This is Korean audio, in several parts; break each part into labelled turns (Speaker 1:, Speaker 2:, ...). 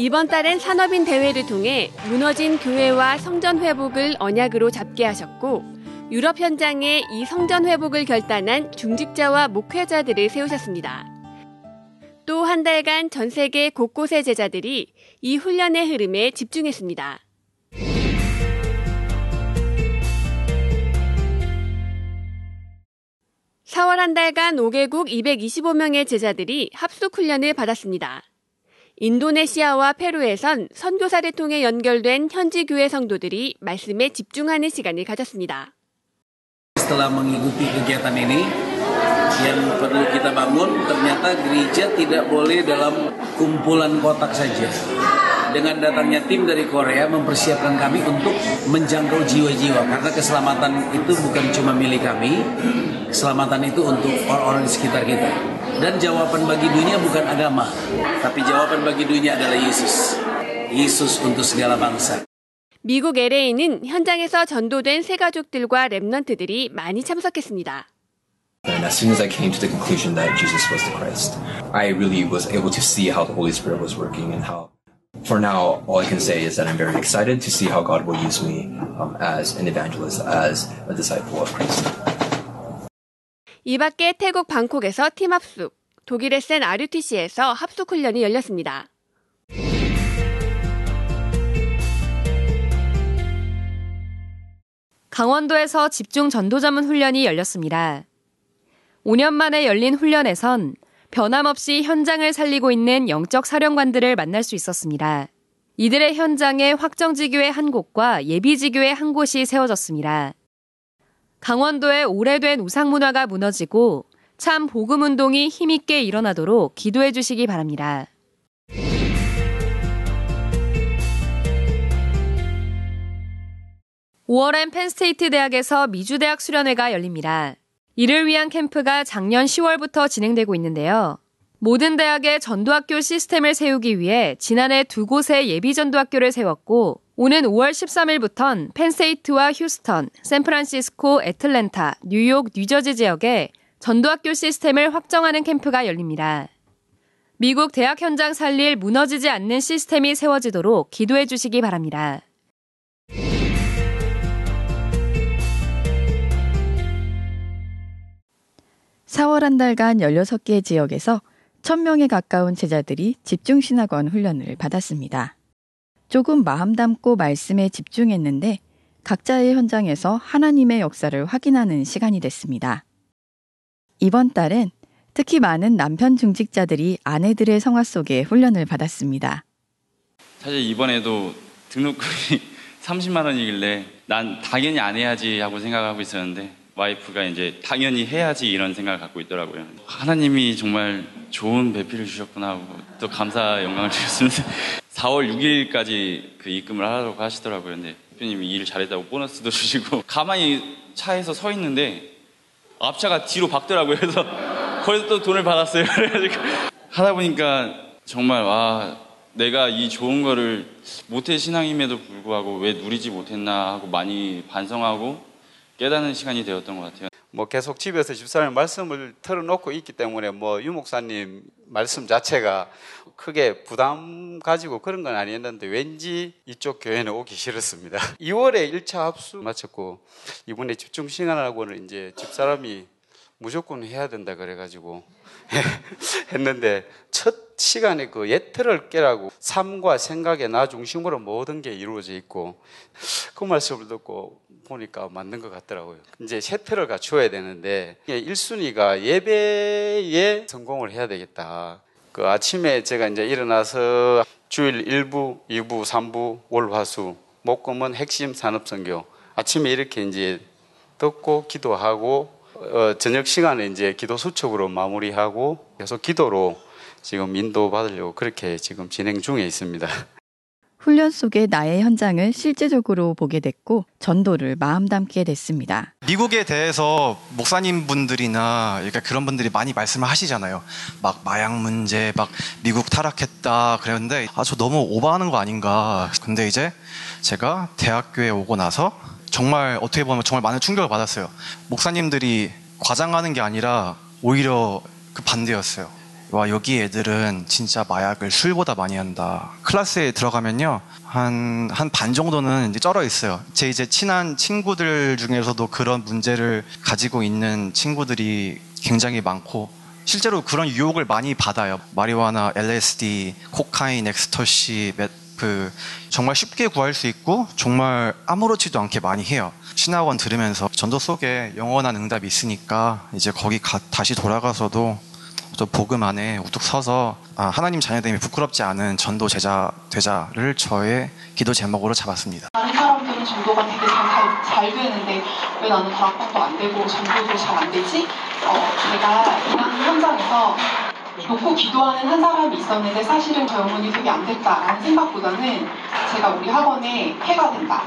Speaker 1: 이번 달엔 산업인 대회를 통해 무너진 교회와 성전 회복을 언약으로 잡게 하셨고 유럽 현장에 이 성전 회복을 결단한 중직자와 목회자들을 세우셨습니다. 또 한 달간 전 세계 곳곳의 제자들이 이 훈련의 흐름에 집중했습니다. 4월 한 달간 5개국 225명의 제자들이 합숙 훈련을 받았습니다. 인도네시아와 페루에선 선교사를 통해 연결된 현지 교회 성도들이 말씀에 집중하는 시간을 가졌습니다.
Speaker 2: Setelah mengikuti kegiatan ini, yang perlu kita bangun ternyata gereja tidak boleh dalam kumpulan kotak saja. Dengan datangnya tim dari Korea mempersiapkan kami untuk menjangkau jiwa-jiwa karena keselamatan itu bukan cuma milik kami, keselamatan itu untuk orang-orang di sekitar kita. Dan jawaban bagi dunia bukan agama, tapi jawaban bagi dunia adalah Yesus. Yesus untuk segala bangsa.
Speaker 1: 미국 LA는 현장에서 전도된 새 가족들과 랩넌트들이 많이 참석했습니다.
Speaker 3: And as soon as I came to the conclusion that Jesus was the Christ, I really was able to see how the Holy Spirit was working and how, for now, all I can say is that I'm very excited to see how God will use me um, as an evangelist, as a disciple of Christ.
Speaker 1: 이 밖에 태국 방콕에서 팀 합숙, 독일의 센 RUTC에서 합숙 훈련이 열렸습니다.
Speaker 4: 강원도에서 집중 전도자문 훈련이 열렸습니다. 5년 만에 열린 훈련에선 변함없이 현장을 살리고 있는 영적 사령관들을 만날 수 있었습니다. 이들의 현장에 확정지교회 한 곳과 예비지교회 한 곳이 세워졌습니다. 강원도의 오래된 우상문화가 무너지고 참 복음운동이 힘있게 일어나도록 기도해 주시기 바랍니다. (5월엔) 펜스테이트 대학에서 미주대학 수련회가 열립니다. 이를 위한 캠프가 작년 10월부터 진행되고 있는데요. 모든 대학의 전도학교 시스템을 세우기 위해 지난해 두 곳의 예비 전도학교를 세웠고 오는 5월 13일부턴 펜세이트와 휴스턴, 샌프란시스코, 애틀랜타, 뉴욕, 뉴저지 지역에 전도학교 시스템을 확정하는 캠프가 열립니다. 미국 대학 현장 살릴 무너지지 않는 시스템이 세워지도록 기도해 주시기 바랍니다.
Speaker 5: 4월 한 달간 16개 지역에서 1000명에 가까운 제자들이 집중신학원 훈련을 받았습니다. 조금 마음 담고 말씀에 집중했는데 각자의 현장에서 하나님의 역사를 확인하는 시간이 됐습니다. 이번 달엔 특히 많은 남편 중직자들이 아내들의 성화 속에 훈련을 받았습니다.
Speaker 6: 사실 이번에도 등록금이 30만 원이길래 난 당연히 안 해야지 하고 생각하고 있었는데 와이프가 이제 당연히 해야지 이런 생각을 갖고 있더라고요. 하나님이 정말 좋은 배필을 주셨구나 하고 또 감사 영광을 주셨습니다. 4월 6일까지 그 입금을 하라고 하시더라고요. 근데 대표님이 일 잘했다고 보너스도 주시고 가만히 차에서 서 있는데 앞차가 뒤로 박더라고요. 그래서 거기서 또 돈을 받았어요. 그래가지고 하다 보니까 정말 와 내가 이 좋은 거를 모태 신앙임에도 불구하고 왜 누리지 못했나 하고 많이 반성하고 깨닫는 시간이 되었던 것 같아요.
Speaker 7: 뭐 계속 집에서 집사님 말씀을 틀어놓고 있기 때문에 뭐 유목사님 말씀 자체가 크게 부담 가지고 그런 건 아니었는데 왠지 이쪽 교회는 오기 싫었습니다. 2월에 1차 합수 마쳤고 이번에 집중 시간하고는 이제 집사람이 무조건 해야 된다 그래가지고 했는데 첫 시간에 그 예틀을 깨라고 삶과 생각에 나 중심으로 모든 게 이루어져 있고 그 말씀을 듣고 보니까 맞는 것 같더라고요. 이제 세트를 갖춰야 되는데 1순위가 예배에 성공을 해야 되겠다. 그 아침에 제가 이제 일어나서 주일 1부, 2부, 3부, 월, 화, 수, 목금은 핵심 산업선교. 아침에 이렇게 이제 듣고 기도하고 어, 저녁 시간에 이제 기도 수첩으로 마무리하고 계속 기도로 지금 인도 받으려고 그렇게 지금 진행 중에 있습니다.
Speaker 5: 훈련 속의 나의 현장을 실제적으로 보게 됐고 전도를 마음 담게 됐습니다.
Speaker 8: 미국에 대해서 목사님 분들이나 그러니까 그런 분들이 많이 말씀을 하시잖아요. 막 마약 문제, 막 미국 타락했다 그랬는데 아 저 너무 오버하는 거 아닌가. 근데 이제 제가 대학교에 오고 나서 정말 어떻게 보면 정말 많은 충격을 받았어요. 목사님들이 과장하는 게 아니라 오히려 그 반대였어요. 와 여기 애들은 진짜 마약을 술보다 많이 한다. 클래스에 들어가면요 한 한 반 정도는 이제 쩔어 있어요. 제 이제 친한 친구들 중에서도 그런 문제를 가지고 있는 친구들이 굉장히 많고 실제로 그런 유혹을 많이 받아요. 마리화나 LSD, 코카인, 엑스터시, 그 정말 쉽게 구할 수 있고 정말 아무렇지도 않게 많이 해요. 신학원 들으면서 전도 속에 영원한 응답이 있으니까 이제 거기 가, 다시 돌아가서도 또 복음 안에 우뚝 서서 아, 하나님 자녀됨이 부끄럽지 않은 전도 제자 되자를 저의 기도 제목으로 잡았습니다.
Speaker 9: 다른 사람들은 전도가 되게 잘, 잘 되는데 왜 나는 다락방도 안 되고 전도도 잘 안 되지? 어, 제가 일하는 현장에서 놓고 기도하는 한 사람이 있었는데 사실은 저 영혼이 되게 안 됐다라는 생각보다는 제가 우리 학원에 해가 된다.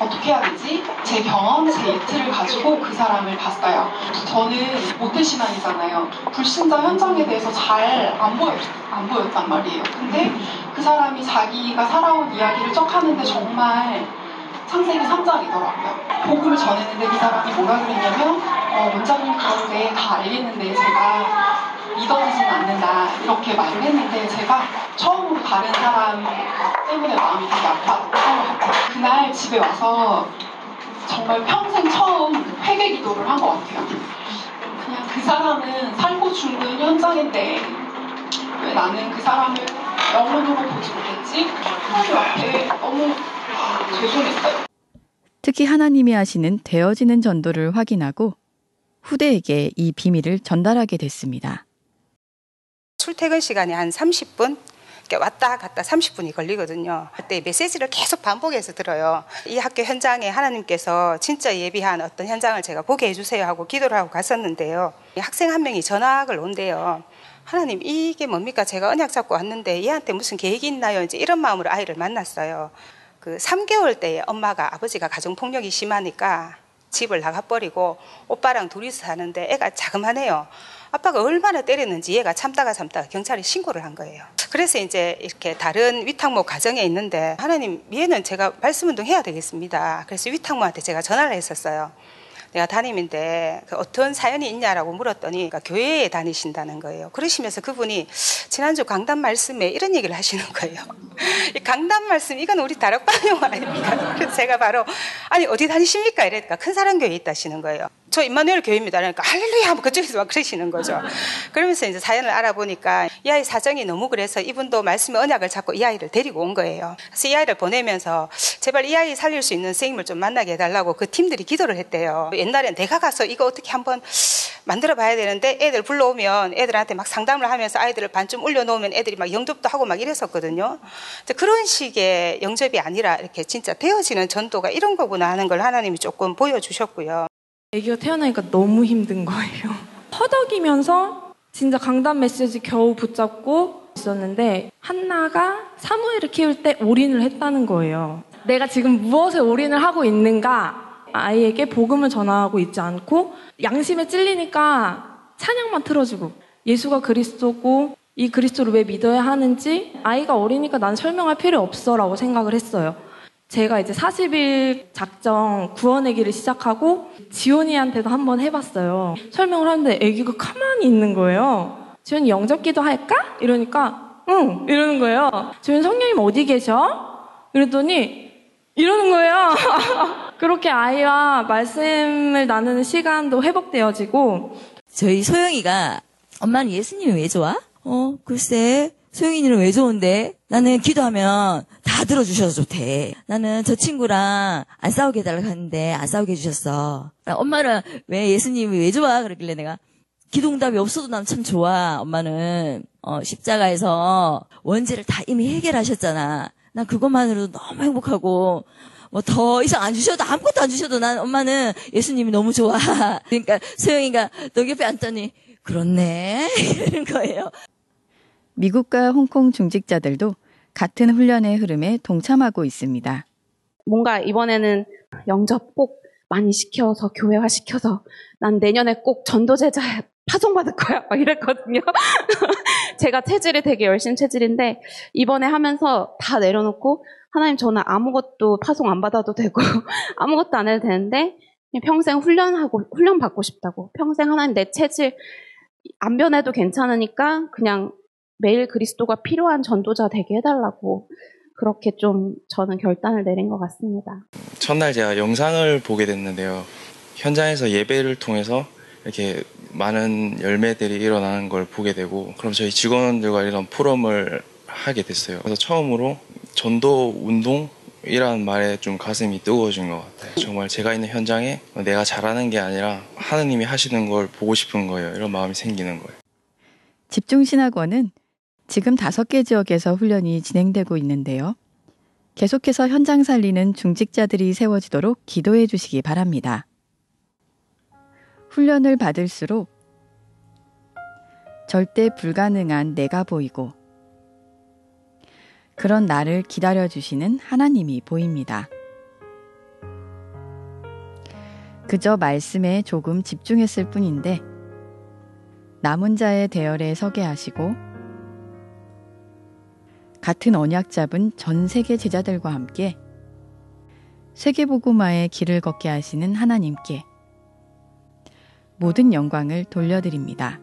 Speaker 9: 어떻게 해야 되지? 제 경험, 제 이틀을 가지고 그 사람을 봤어요. 저는 모태신앙이잖아요. 불신자 현장에 대해서 잘 안 보였, 안 보였단 말이에요. 근데 그 사람이 자기가 살아온 이야기를 쩍 하는데 정말 창세기 3장이더라고요. 복음을 전했는데 그 사람이 뭐라 그랬냐면 어, 원장님 그런데 다 알겠는데 제가 믿어지진 않는다 이렇게 말을 했는데 제가 처음으로 다른 사람 때문에 마음이 되게 아팠던. 그날 집에 와서 정말 평생 처음 회개 기도를 한 것 같아요. 그냥 그 사람은 살고 죽는 현장인데 왜 나는 그 사람을 영혼으로 보지 못했지? 하나님 앞에 너무 죄송했어요.
Speaker 5: 특히 하나님이 하시는 되어지는 전도를 확인하고 후대에게 이 비밀을 전달하게 됐습니다.
Speaker 10: 출퇴근 시간이 한 30분 왔다 갔다 30분이 걸리거든요. 그때 메시지를 계속 반복해서 들어요. 이 학교 현장에 하나님께서 진짜 예비한 어떤 현장을 제가 보게 해주세요 하고 기도를 하고 갔었는데요. 학생 한 명이 전학을 온대요. 하나님 이게 뭡니까? 제가 언약 잡고 왔는데 얘한테 무슨 계획이 있나요? 이제 이런 마음으로 아이를 만났어요. 그 3개월 때에 엄마가 아버지가 가정폭력이 심하니까 집을 나가버리고 오빠랑 둘이서 사는데 애가 자그만해요. 아빠가 얼마나 때렸는지 얘가 참다가 참다가 경찰에 신고를 한 거예요. 그래서 이제 이렇게 다른 위탁모 가정에 있는데 하나님 얘는 제가 말씀 운동 해야 되겠습니다. 그래서 위탁모한테 제가 전화를 했었어요. 내가 담임인데 그 어떤 사연이 있냐라고 물었더니 그러니까 교회에 다니신다는 거예요. 그러시면서 그분이 지난주 강단 말씀에 이런 얘기를 하시는 거예요. 이 강단 말씀 이건 우리 다락방 용 아닙니까? 그래서 제가 바로 아니 어디 다니십니까? 이러니까 큰 사랑 교회에 있다시는 거예요. 저 임마누엘 교회입니다. 그러니까 할렐루야 뭐 그쪽에서 막 그러시는 거죠. 그러면서 이제 사연을 알아보니까 이 아이 사정이 너무 그래서 이분도 말씀의 언약을 잡고 이 아이를 데리고 온 거예요. 그래서 이 아이를 보내면서 제발 이 아이 살릴 수 있는 선생님을 좀 만나게 해달라고 그 팀들이 기도를 했대요. 옛날엔 내가 가서 이거 어떻게 한번 만들어 봐야 되는데 애들 불러오면 애들한테 막 상담을 하면서 아이들을 반쯤 올려놓으면 애들이 막 영접도 하고 막 이랬었거든요. 그런 식의 영접이 아니라 이렇게 진짜 되어지는 전도가 이런 거구나 하는 걸 하나님이 조금 보여주셨고요.
Speaker 11: 아기가 태어나니까 너무 힘든 거예요. 허덕이면서 진짜 강단 메시지 겨우 붙잡고 있었는데 한나가 사무엘을 키울 때 올인을 했다는 거예요. 내가 지금 무엇에 올인을 하고 있는가 아이에게 복음을 전하고 있지 않고 양심에 찔리니까 찬양만 틀어주고 예수가 그리스도고 이 그리스도를 왜 믿어야 하는지 아이가 어리니까 난 설명할 필요 없어라고 생각을 했어요. 제가 이제 40일 작정 구원내기를 시작하고 지원이한테도 한번 해봤어요. 설명을 하는데 애기가 가만히 있는 거예요. 지원이 영접기도 할까? 이러니까 응 이러는 거예요. 지원 성령님 어디 계셔? 이랬더니 이러는 거예요. 그렇게 아이와 말씀을 나누는 시간도 회복되어지고
Speaker 12: 저희 소영이가 엄마는 예수님이 왜 좋아? 어 글쎄 소영이는 왜 좋은데? 나는 기도하면 다 들어주셔서 좋대. 나는 저 친구랑 안 싸우게 해달라고 하는데 안 싸우게 해주셨어. 엄마는 왜 예수님이 왜 좋아? 그러길래 내가 기도응답이 없어도 난 참 좋아. 엄마는 어, 십자가에서 원죄를 다 이미 해결하셨잖아. 난 그것만으로도 너무 행복하고 뭐 더 이상 안 주셔도 아무것도 안 주셔도 난 엄마는 예수님이 너무 좋아. 그러니까 소영이가 너 옆에 앉더니 그렇네 이러는 거예요.
Speaker 5: 미국과 홍콩 중직자들도 같은 훈련의 흐름에 동참하고 있습니다.
Speaker 13: 뭔가 이번에는 영접 꼭 많이 시켜서 교회화 시켜서 난 내년에 꼭 전도제자 파송받을 거야 막 이랬거든요. 제가 체질이 되게 열심 체질인데 이번에 하면서 다 내려놓고 하나님 저는 아무것도 파송 안 받아도 되고 아무것도 안 해도 되는데 평생 훈련하고 훈련 받고 싶다고 평생 하나님 내 체질 안 변해도 괜찮으니까 그냥 매일 그리스도가 필요한 전도자 되게 해달라고 그렇게 좀 저는 결단을 내린 것 같습니다.
Speaker 14: 첫날 제가 영상을 보게 됐는데요. 현장에서 예배를 통해서 이렇게 많은 열매들이 일어나는 걸 보게 되고 그럼 저희 직원들과 이런 포럼을 하게 됐어요. 그래서 처음으로 전도 운동이라는 말에 좀 가슴이 뜨거워진 것 같아요. 정말 제가 있는 현장에 내가 잘하는 게 아니라 하느님이 하시는 걸 보고 싶은 거예요. 이런 마음이 생기는 거예요.
Speaker 5: 집중신학원은 지금 다섯 개 지역에서 훈련이 진행되고 있는데요. 계속해서 현장 살리는 중직자들이 세워지도록 기도해 주시기 바랍니다. 훈련을 받을수록 절대 불가능한 내가 보이고 그런 나를 기다려 주시는 하나님이 보입니다. 그저 말씀에 조금 집중했을 뿐인데 남은 자의 대열에 서게 하시고 같은 언약 잡은 전 세계 제자들과 함께 세계복음화의 길을 걷게 하시는 하나님께 모든 영광을 돌려드립니다.